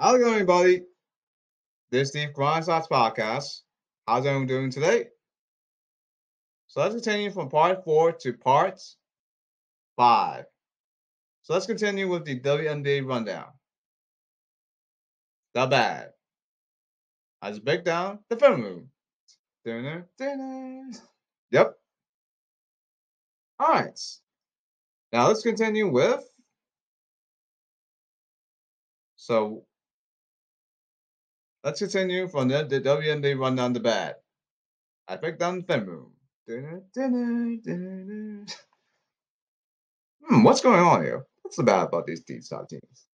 How's it going, everybody? This is the Grind Stocks Podcast. How's everyone doing today? So let's continue from part four to part five. So let's continue with the WNBA rundown. The bad. As break down the film room. Dinner, dinner. Yep. All right. Now let's continue with. So let's continue from the, the WNBA rundown the bad. I. Dinner, dinner, dinner. Hmm, what's going on here? What's the bad about these these top teams?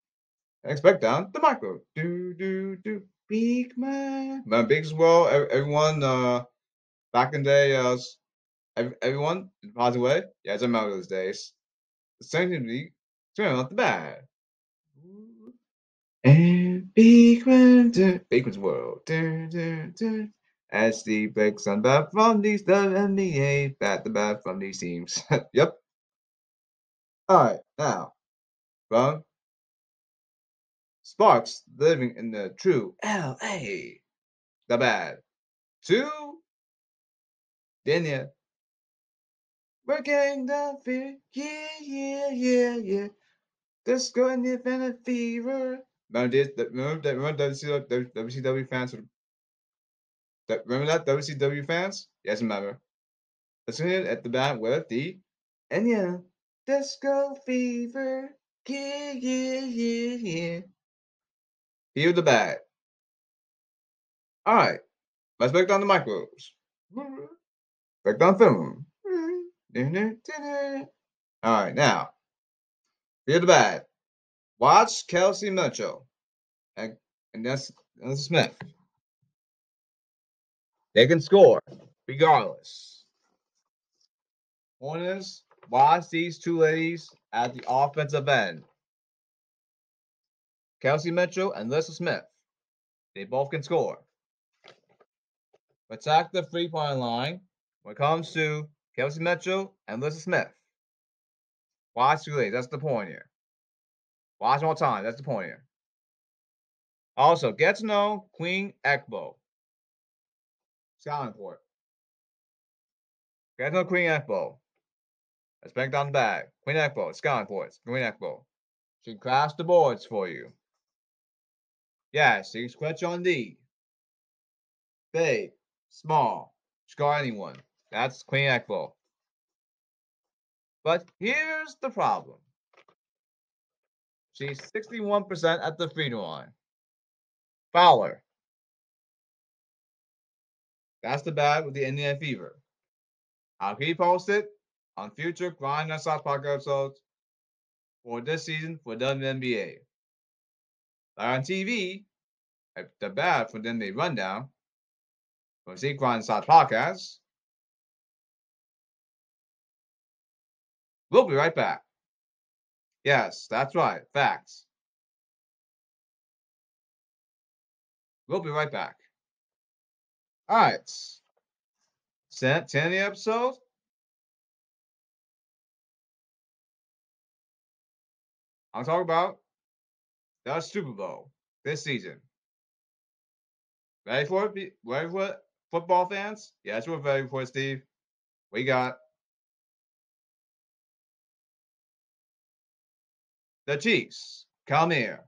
I expect down the micro. Do do do. Big man. Man, big as well. Everyone uh back in the day, uh everyone in a positive way. Yeah, it's a remember those days. The same thing turn out the bad. And Beekman, Beekman's world. As the breaks on back from these the NBA, bat the bat from these teams. yep. Alright, now from Sparks living in the true LA. The bad. To Dania. We're getting the fear. Yeah, yeah, yeah, yeah. And the Indiana Fever. Remember this? Remember that? Remember WCW, WCW fans? Remember that WCW fans? Yes, remember. It at the back with the and yeah, disco fever. Yeah, yeah, yeah, yeah. Feel the bag. All right, let's break down the microbes. Break down film. All right, now, feel the bag. Watch Kelsey Mitchell and, and that's, that's Smith. They can score regardless. Hornets, watch these two ladies at the offensive end. Kelsey Mitchell and Lissa Smith. They both can score. Attack the three point line when it comes to Kelsey Mitchell and Lissa Smith. Watch two ladies. That's the point here. Watch more time. That's the point here. Also, get to know Queen Egbo. Scouting it. Get to know Queen Egbo. Let's bank down the bag. Queen Egbo, scouting it. Queen Egbo. She crashed the boards for you. Yes, she can scratch on D. Big, small, scar anyone. That's Queen Egbo. But here's the problem. She's 61% at the free throw line. Fowler. That's the bad with the Indiana Fever. I'll keep posted on future Grind and Stocks podcast episodes for this season for WNBA. Like on TV, the bad for them they rundown for Z Grind Stocks podcast. We'll be right back. Yes, that's right. Facts. We'll be right back. All right. 10 the episode. I'm talking about the Super Bowl this season. Ready for it? Ready for it, football fans? Yes, we're ready for it, Steve. We got the Chiefs. Come here.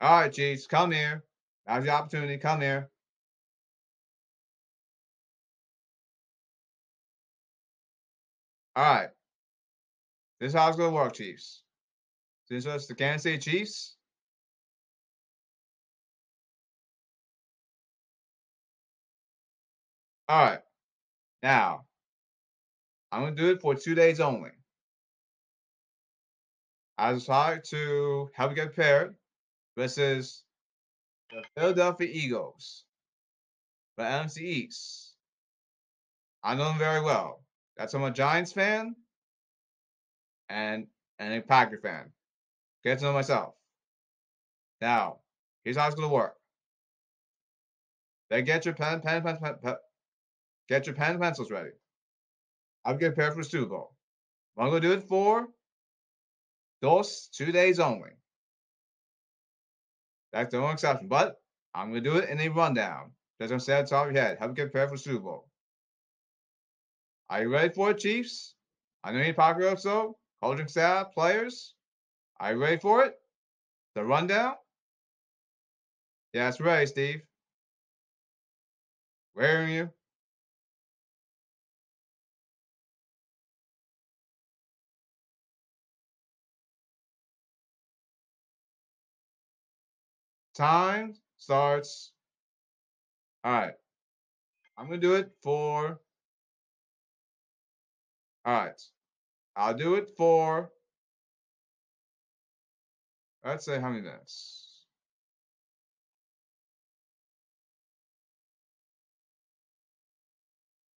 All right, Chiefs, come here. Now's your opportunity. Come here. All right. This is how it's going to work, Chiefs. Since it's the Kansas City Chiefs. All right. Now, I'm going to do it for two days only. I decided to help you get prepared versus the Philadelphia Eagles, the NFC East. I know them very well. That's I'm a Giants fan and and a Packer fan. Get to know myself. Now, here's how it's gonna work. Then get your pen, pen, pen, pen, pen get your pen and pencils ready. I'm getting prepared for Super Bowl. I'm gonna do it for those two days only. That's the only exception. But I'm going to do it in a rundown. That's what I'm saying. It's all we had. Have a get prepared for Super Bowl. Are you ready for it, Chiefs? I know you're popular, so coaching staff, players. Are you ready for it? The rundown? Yeah, that's right, Steve. Where are you? Time starts. All right. I'm going to do it for. All right. I'll do it for. Let's say how many minutes?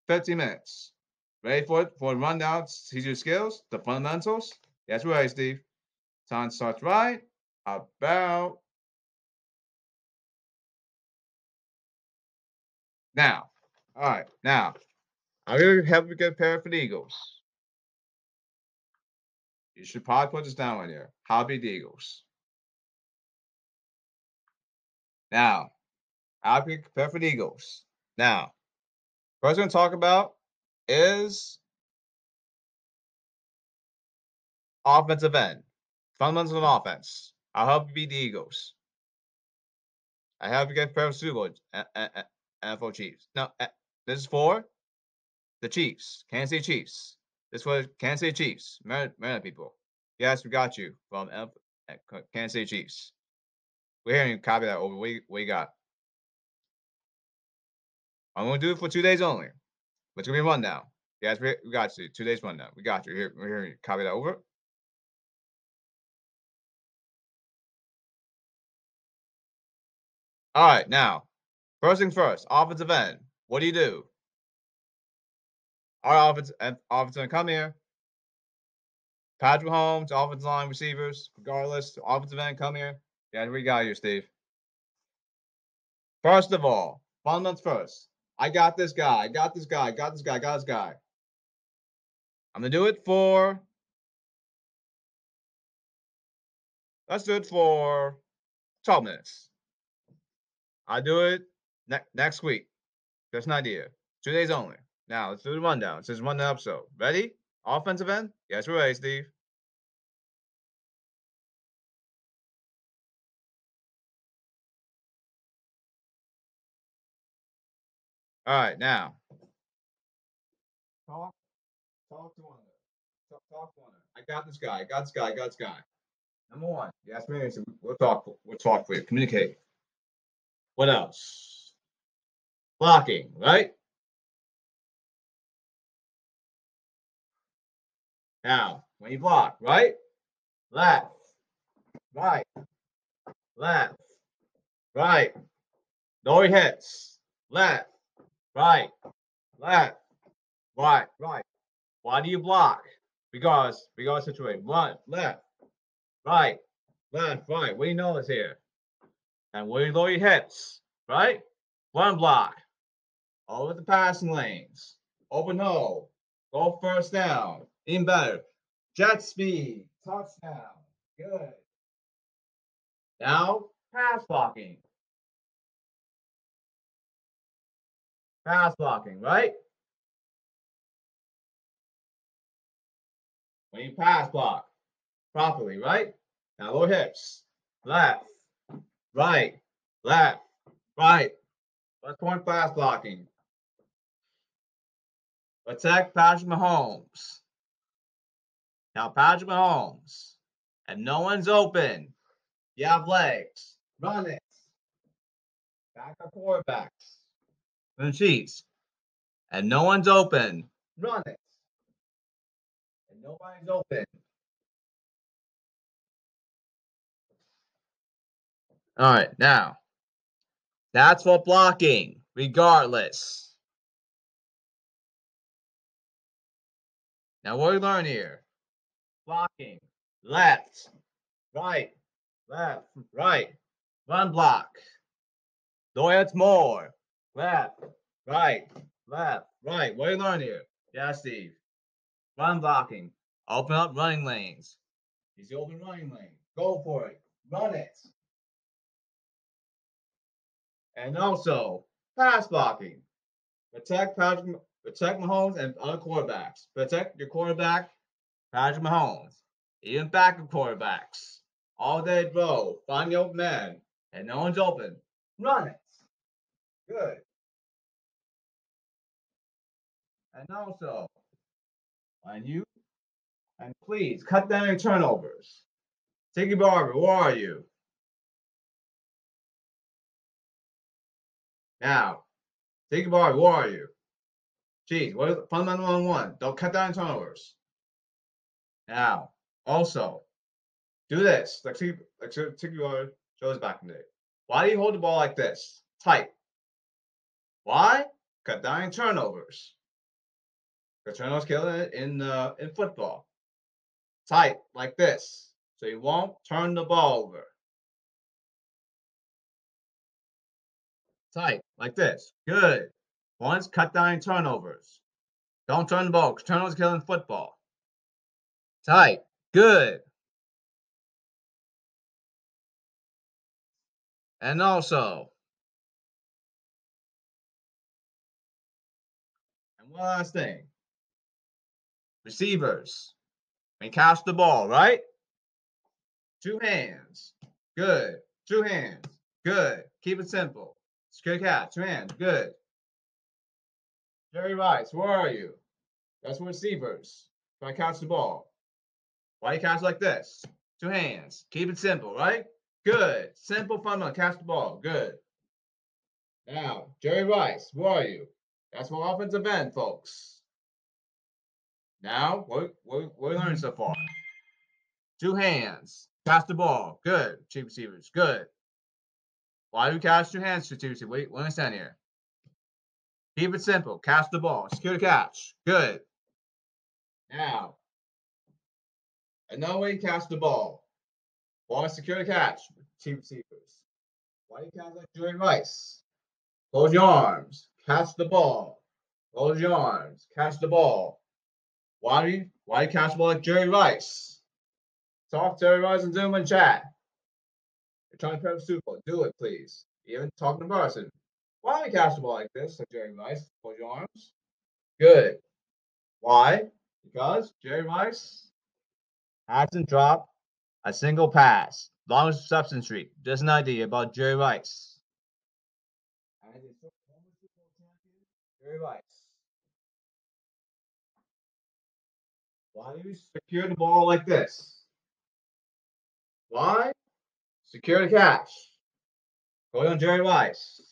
15 minutes. Ready for it? For rundown, see your skills, the fundamentals? That's right, Steve. Time starts right about now. All right, now I'm gonna help you get prepared for the Eagles. You should probably put this down right here. How the Eagles. Now, I'll be prepared for the Eagles. Now, what I was going to talk about is offensive end, fundamentals of offense. I'll help you beat the Eagles. I help you get prepared for Super Bowl, NFL Chiefs. No, uh, this is for the Chiefs, Kansas City Chiefs. This was Kansas City Chiefs, Maryland people. Yes, we got you from uh, Kansas City Chiefs. We're hearing you copy that over. What you got? I'm gonna do it for two days only. But it's gonna be a rundown. Guys, we, we got you. Two days rundown. We got you. Here, we're here. Copy that over. All right, now, first things first, offensive end. What do you do? Our offense, eh, offensive end, come here. Patrick Mahomes, offensive line receivers, regardless, offensive end, come here. Yeah, we got you, Steve. First of all, fundamentals first. I got this guy. I got this guy. I got this guy. I got this guy. I'm gonna do it for. Let's do it for 12 minutes. I do it ne- next week. Just an idea. Two days only. Now let's do the rundown. Is one episode. Ready? Offensive end? Yes, we're ready, Steve. All right, now. Talk, talk to one Talk, talk to one I got this guy. I got this guy. I got this guy. Number one. Yes, man. We'll talk. We'll talk for you. Communicate. What else? Blocking, right? Now, when you block, right? Left, right, left, right. Lower hits, left, Right. Left. Right. Right. Why do you block? Because because situation. Right. Left. Right. Left. Right. We know is here. And lower your hips. Right? One block. Over the passing lanes. Open hole. Go first down. Even better. Jet speed. Touchdown. Good. Now, pass blocking. pass blocking, right? When you pass block properly, right? Now lower hips, left, right, left, right. Let's point pass blocking. Attack Patrick Mahomes. Now Patrick Mahomes, and no one's open. You have legs. Run it. Back up quarterbacks and cheese, and no one's open, run it. And nobody's open. All right, now that's for blocking, regardless. Now what we learn here? Blocking, left, right, left, right, run block. It's more left, right, left, right. What are you learning here? Yeah, Steve. Run blocking. Open up running lanes. He's the open running lane. Go for it. Run it. And also, pass blocking. Protect Patrick, protect Mahomes and other quarterbacks. Protect your quarterback, Patrick Mahomes. Even backup quarterbacks. All day bro. Find your man. And no one's open. Run it. Good. And also, when you and please cut down your turnovers. Tiki Barber, where are you? Now, Tiki Barber, where are you? Geez, what is fundamental one one? Don't cut down turnovers. Now, also, do this. Like like Barber shows back in the day. Why do you hold the ball like this? Tight. Why? Cut down turnovers. Because turnovers kill it in uh, in football tight like this. So you won't turn the ball over. Tight like this. Good. Once cut down turnovers. Don't turn the ball. Turnovers killing football. Tight. Good. And also, and one last thing receivers. And catch the ball, right? Two hands. Good. Two hands. Good. Keep it simple. Secure catch. Two hands. Good. Jerry Rice, where are you? That's receivers. Try to catch the ball. Why you catch like this? Two hands. Keep it simple, right? Good. Simple fundamental. Catch the ball. Good. Now, Jerry Rice, where are you? That's my offensive end, folks. Now, what what what we learned so far? Two hands, catch the ball. Good, chief receivers. Good. Why do you catch two hands, chief receivers? Wait, let me stand here. Keep it simple. Catch the ball. Secure the catch. Good. Now, another way to catch the ball. Ball secure the catch. Chief receivers. Why do you catch like Jerry Rice? Close your arms. Catch the ball. Close your arms. Catch the ball. Why do you why do you catch the ball like Jerry Rice? Talk Jerry Rice and Zoom and chat. You're trying to prep Super Bowl. Do it, please. Even talking to person. Why do you catch the ball like this, like Jerry Rice? Close your arms. Good. Why? Because Jerry Rice hasn't dropped a single pass. Longest substance streak. Just an idea about Jerry Rice. Jerry Rice. Why do you secure the ball like this? Why? Secure the catch. Go on Jerry Rice.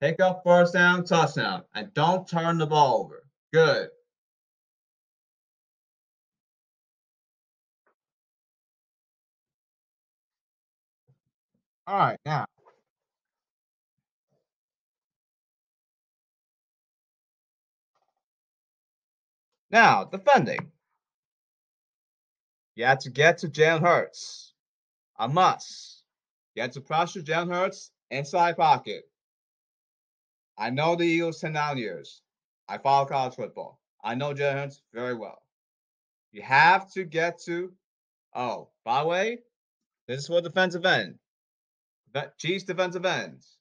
Pick up first down, touchdown, and don't turn the ball over. Good. All right, now. Now, defending. You have to get to Jalen Hurts. A must. You have to pressure Jalen Hurts inside pocket. I know the Eagles 10 down years. I follow college football. I know Jalen Hurts very well. You have to get to. Oh, by the way, this is for defensive end. Chiefs defensive ends.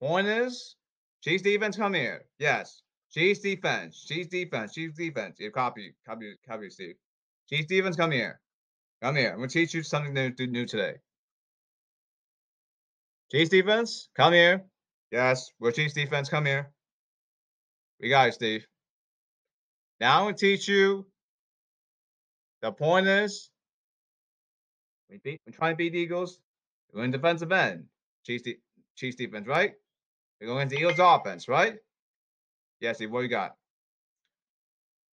Point is, Chiefs defense come here. Yes, Chiefs defense. Chiefs defense. Chiefs defense. You copy, copy, copy, Steve. Chiefs defense, come here. Come here. I'm gonna teach you something new, new today. Chiefs defense, come here. Yes, we're Chiefs defense. Come here. We got you, Steve. Now I'm gonna teach you. The point is, we beat. We try to beat the Eagles. We're in defensive end. Chiefs, de- Chiefs defense, right? We're going into Eagles offense, right? Yeah, Steve, what you got?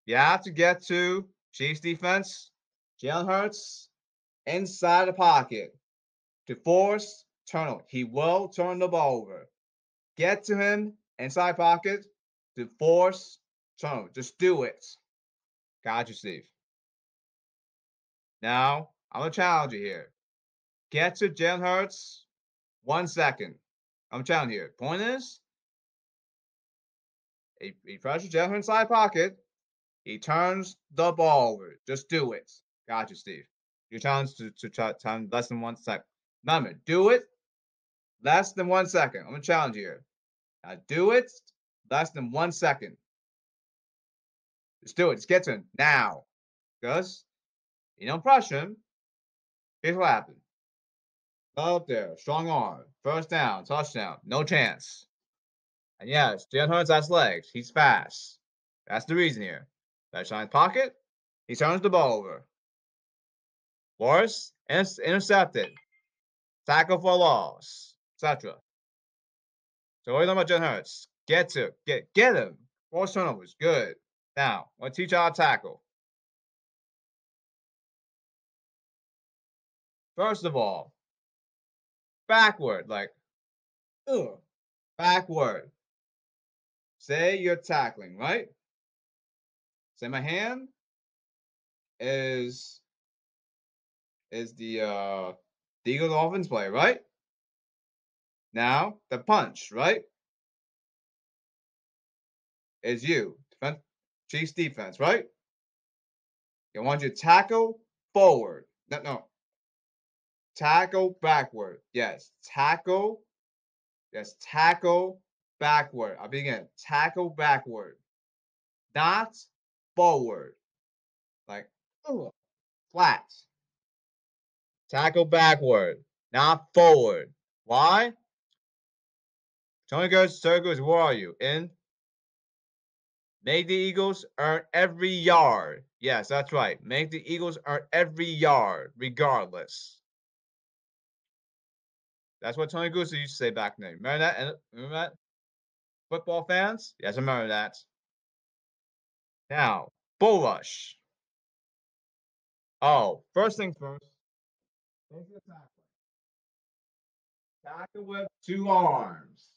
You have to get to Chiefs defense, Jalen Hurts, inside the pocket to force turnover. He will turn the ball over. Get to him inside pocket to force turnover. Just do it. Got you, Steve. Now, I'm going to challenge you here. Get to Jalen Hurts one second. I'm challenging. Point is, he, he pressures Jeff inside pocket. He turns the ball over. Just do it. Got you, Steve. Your challenge to, to try time less than one second. Remember, do it. less than one second. I'm gonna challenge you here. Now do it less than one second. Just do it. Just get to him now. Because you don't him. Here's what happened. Up there, strong arm, first down, touchdown, no chance. And yes, Jalen Hurts has legs. He's fast. That's the reason here. Touchdown pocket. He turns the ball over. Worse, intercepted. Tackle for loss, etc. So you talking about Jalen Hurts? Get to get get him. Force turnovers, good. Now, let's teach to tackle. First of all, backward, like, ugh, backward. Say you're tackling, right? Say my hand is is the uh the Eagles offense play, right? Now the punch, right? Is you. Defense Chiefs defense, right? You want to tackle forward. No, no. Tackle backward. Yes. Tackle. Yes. Tackle backward. I'll begin. Tackle backward. Not forward. Like ugh, flat. Tackle backward, not forward. Why? Tony goes, circles, where are you? In? Make the Eagles earn every yard. Yes, that's right. Make the Eagles earn every yard, regardless. That's what Tony Goose used to say back then. Remember that? Remember that? Football fans? Yes, I remember that. Now, bull rush. Oh, first things first. Tackle with two arms.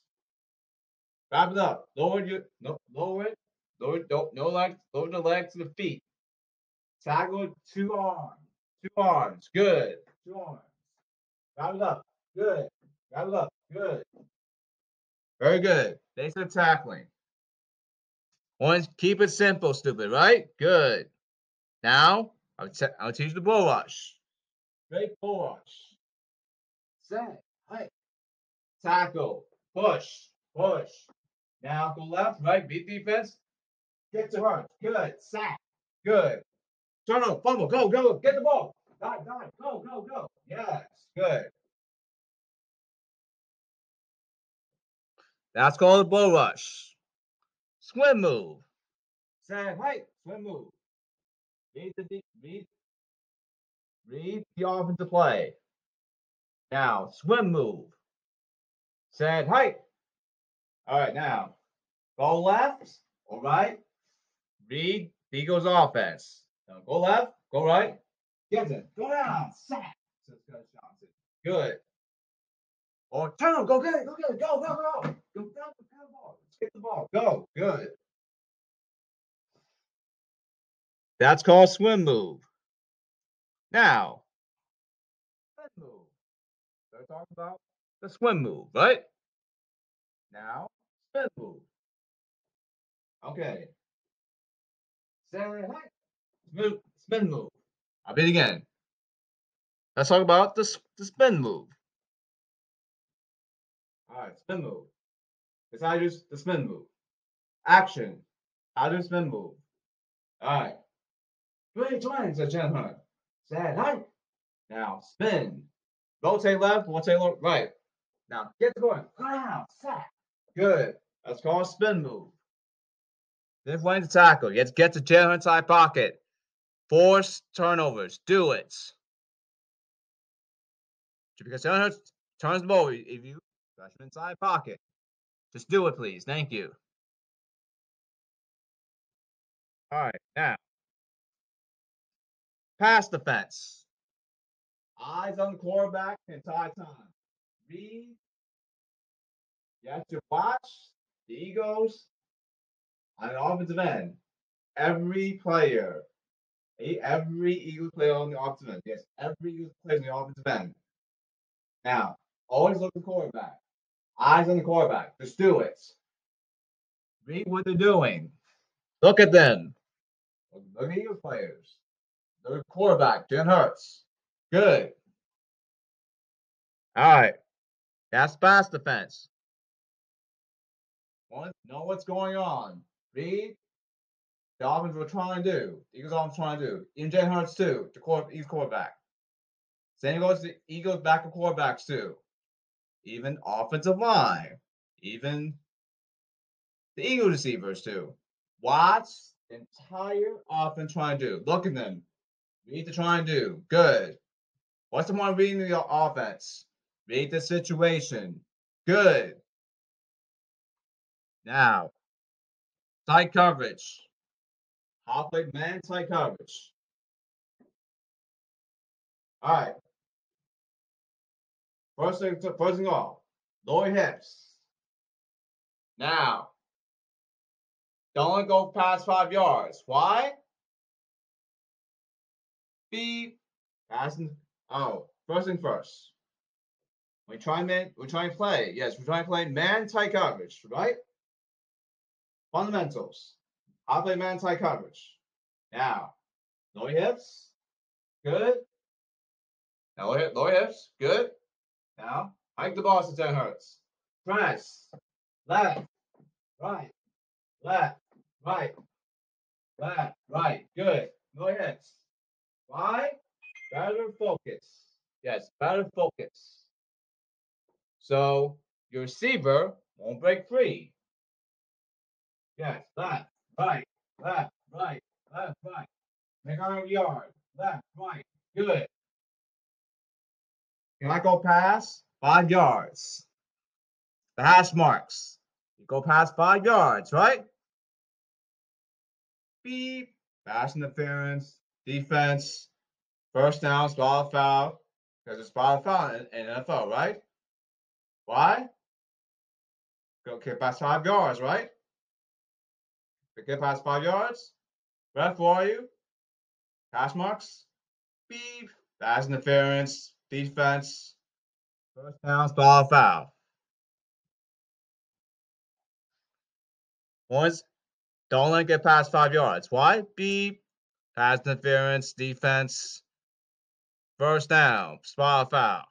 Grab it up. Lower your no lower it. Lower don't no legs. Lower the legs to the feet. Tackle two arms. Two arms. Good. Two arms. Grab it up. Good. Grab it up. Good. Very good. For tackling. One, keep it simple, stupid, right? Good. Now, I'll, t- I'll teach the bull rush. Great bull rush. Set. Height. Tackle. Push. Push. Now go left, right, beat defense. Get to her. Good. Sack. Good. Turn on. Fumble. Go, go. Get the ball. Dive, dive. Go, go, go. Yes. Good. That's called a bull rush. Swim move. Say, hey, swim move. Read the read, read the offensive play. Now, swim move. Said height. All right, now go left or right. Read the Eagles offense. Now go left, go right. Get it. Go down. Sack. Good. Oh, or turn, go get it, go get it, go, go, go. Go down, the ball. Let's get the ball. Go. Good. That's called swim move. Now, swim move. They're talking about the swim move, right? Now, spin move. Okay. Sarah, spin, spin move. I'll beat again. Let's talk about the, the spin move. All right, spin move. It's how you do the spin move. Action. How do spin move. All right. Three twins, said Jen Hunt. Sad height. Now spin. Rotate left, rotate right. Now get going. Ground, sack. Good. That's called a spin move. Then playing the tackle. You have to get to Jalen inside pocket. Force turnovers. Do it. Because Jalen Hurts turns the ball. If you rush him inside pocket, just do it, please. Thank you. All right, now pass defense. Eyes on the quarterback and tie time. Read. You have to watch the Eagles on an offensive end. Every player, every Eagles player on the offensive end. Yes, every Eagles player on the offensive end. Now, always look at the quarterback. Eyes on the quarterback. Just do it. Read what they're doing. Look at them. Look at the Eagles players. The quarterback, Jen Hurts. Good. All right. That's pass defense. Want know what's going on. Read. The offense were trying to do. Eagles offense trying to do. Even Jalen Hurts too. The core Eagles quarterback. Same goes to Eagles back of quarterbacks too. Even offensive line. Even the Eagle receivers too. Watts entire offense trying to do. Look at them. Read to try and do. Good. What's the one reading the offense? Read the situation. Good. Now, tight coverage. Halfway man tight coverage. All right. First thing, first thing all, lower hips. Now, don't go past five yards. Why? Beep. Passing. Oh, first thing first. We try man. We try and play. Yes, we try and play man tight coverage, right? Fundamentals. I play man tight coverage. Now, no hips. Good. Now lower, lower hips. Good. Now, hike the ball to 10 hertz. Press. Left. Right. Left. Right. Left. Right. Good. No hips. Why? Better focus. Yes, better focus. So your receiver won't break free. Yes, left, right, left, right, left, right. Make our yard. Left, right. Good. Can I go past five yards? The hash marks. You go past five yards, right? Beep. Pass interference defense, first down, spot foul, because it's spot foul in, in NFL, right? Why? Go kick past five yards, right? Get past five yards. Ref, for are you? Pass marks. Beep. Pass interference. Defense. First down, spot foul. Points. Don't let it get past five yards. Why? Beep. Pass interference, defense, first down, spot foul.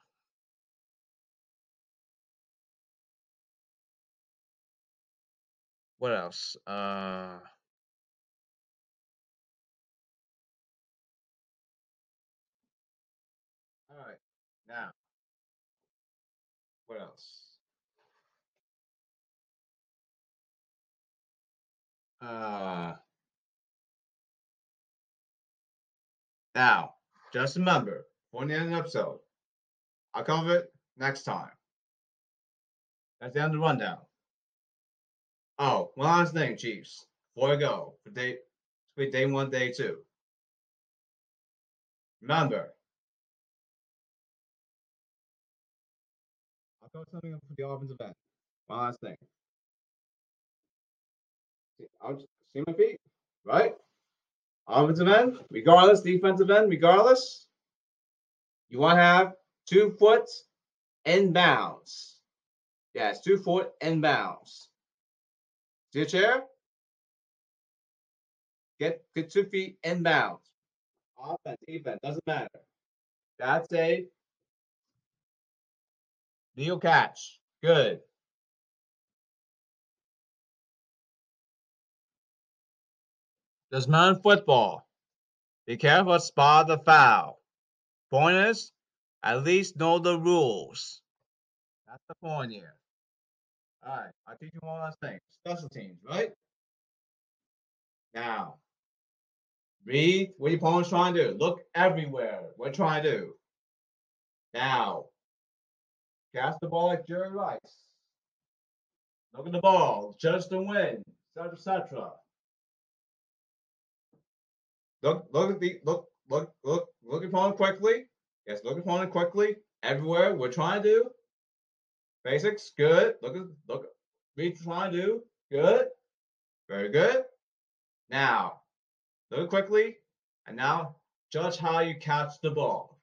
What else? Uh, all right, now, what else? Uh, Now, just remember, for the end of the episode, I'll cover it next time. That's the end of the rundown. Oh, one last thing, Chiefs. Before I go, for day, day one, day two. Remember, I'll something for the offensive end. One last thing. I'll see my feet, right? offensive end, regardless, defensive end, regardless, you want to have two foot inbounds. Yes, two foot in Chair? Get get two feet in bounds. Offense, defense, doesn't matter. That's a deal catch. Good. Does man football. Be careful spot the foul. Point is, at least know the rules. That's the point here. All right, I'll teach you one last thing. Special teams, right? Now, read what are your opponent's trying to do. Look everywhere. What are trying to do. Now, cast the ball like Jerry Rice. Look at the ball. Judge the win, etc., etc. Look, look at the look, look, look, look upon it quickly. Yes, look upon it quickly. Everywhere we're trying to do. Basics, good. Look at look we trying to do. Good. Very good. Now, look quickly, and now judge how you catch the ball.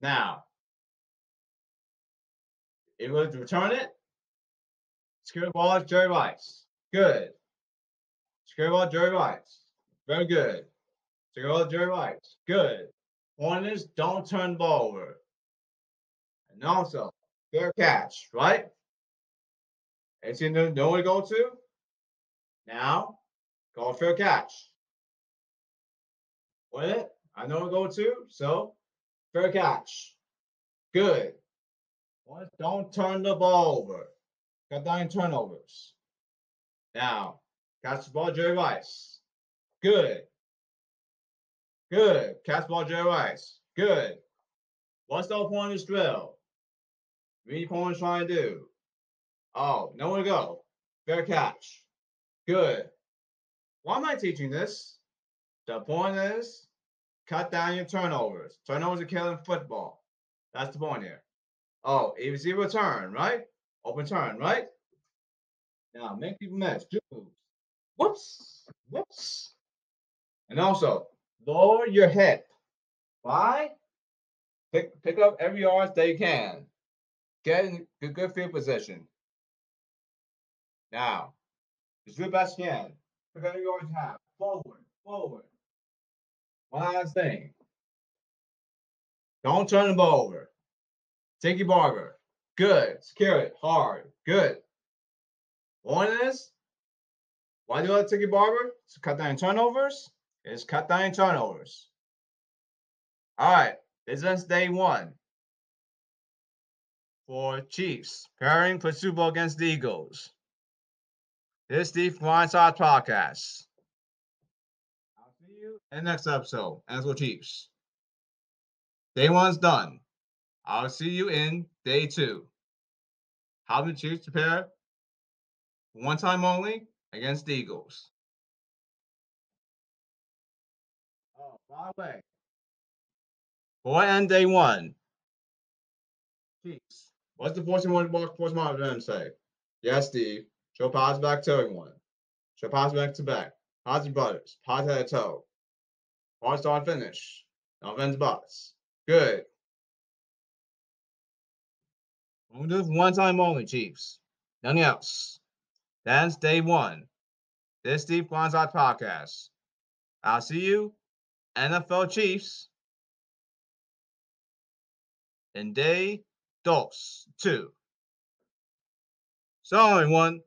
Now, you to return it, secure the ball Jerry Rice. Good. Secure the ball Jerry Rice. Very good. So go Jerry Rice. Good. Point is, don't turn the ball over. And also, fair catch, right? It's in the nowhere to go to. Now, call fair catch. With it, I know to go to, so fair catch. Good. Don't turn the ball over. Got nine turnovers. Now, catch the ball, Jerry Rice. Good. Good. Catch the ball, Jerry Rice. Good. What's the point of this drill? Are you trying to do? Oh, nowhere to go. Fair catch. Good. Why am I teaching this? The point is cut down your turnovers. Turnovers are killing football. That's the point here. Oh, ABC return, right? Open turn, right? Now make people miss. Whoops. Whoops. And also lower your hip. Why? Pick pick up every yard that you can. Get in good, field position. Now, do best you can. Yard you have. Forward, forward. One last thing. Don't turn the ball over. Tiki Barber. Good. Secure it. Hard. Good. One is why do you I Tiki Barber? To cut down turnovers. It's cut down turnovers. All right. This is day one for Chiefs for Super Bowl against the Eagles. This is the Blindside Podcast. I'll see you in the next episode. As well, Chiefs. Day one's done. I'll see you in day two. How the Chiefs prepare one time only against the Eagles. Oh, by the way, for end day one, Chiefs. What's the force one force monitor say? Yes, Steve. Show pause back towing one. Show pause back to back. Pause your butters. Pause head to toe. Pause start finish. Offense box. Good. We'll do this one time only, Chiefs. Nothing else. That's day one. This Steve Blindside podcast. I'll see you, NFL Chiefs, in day dos, two. So, everyone,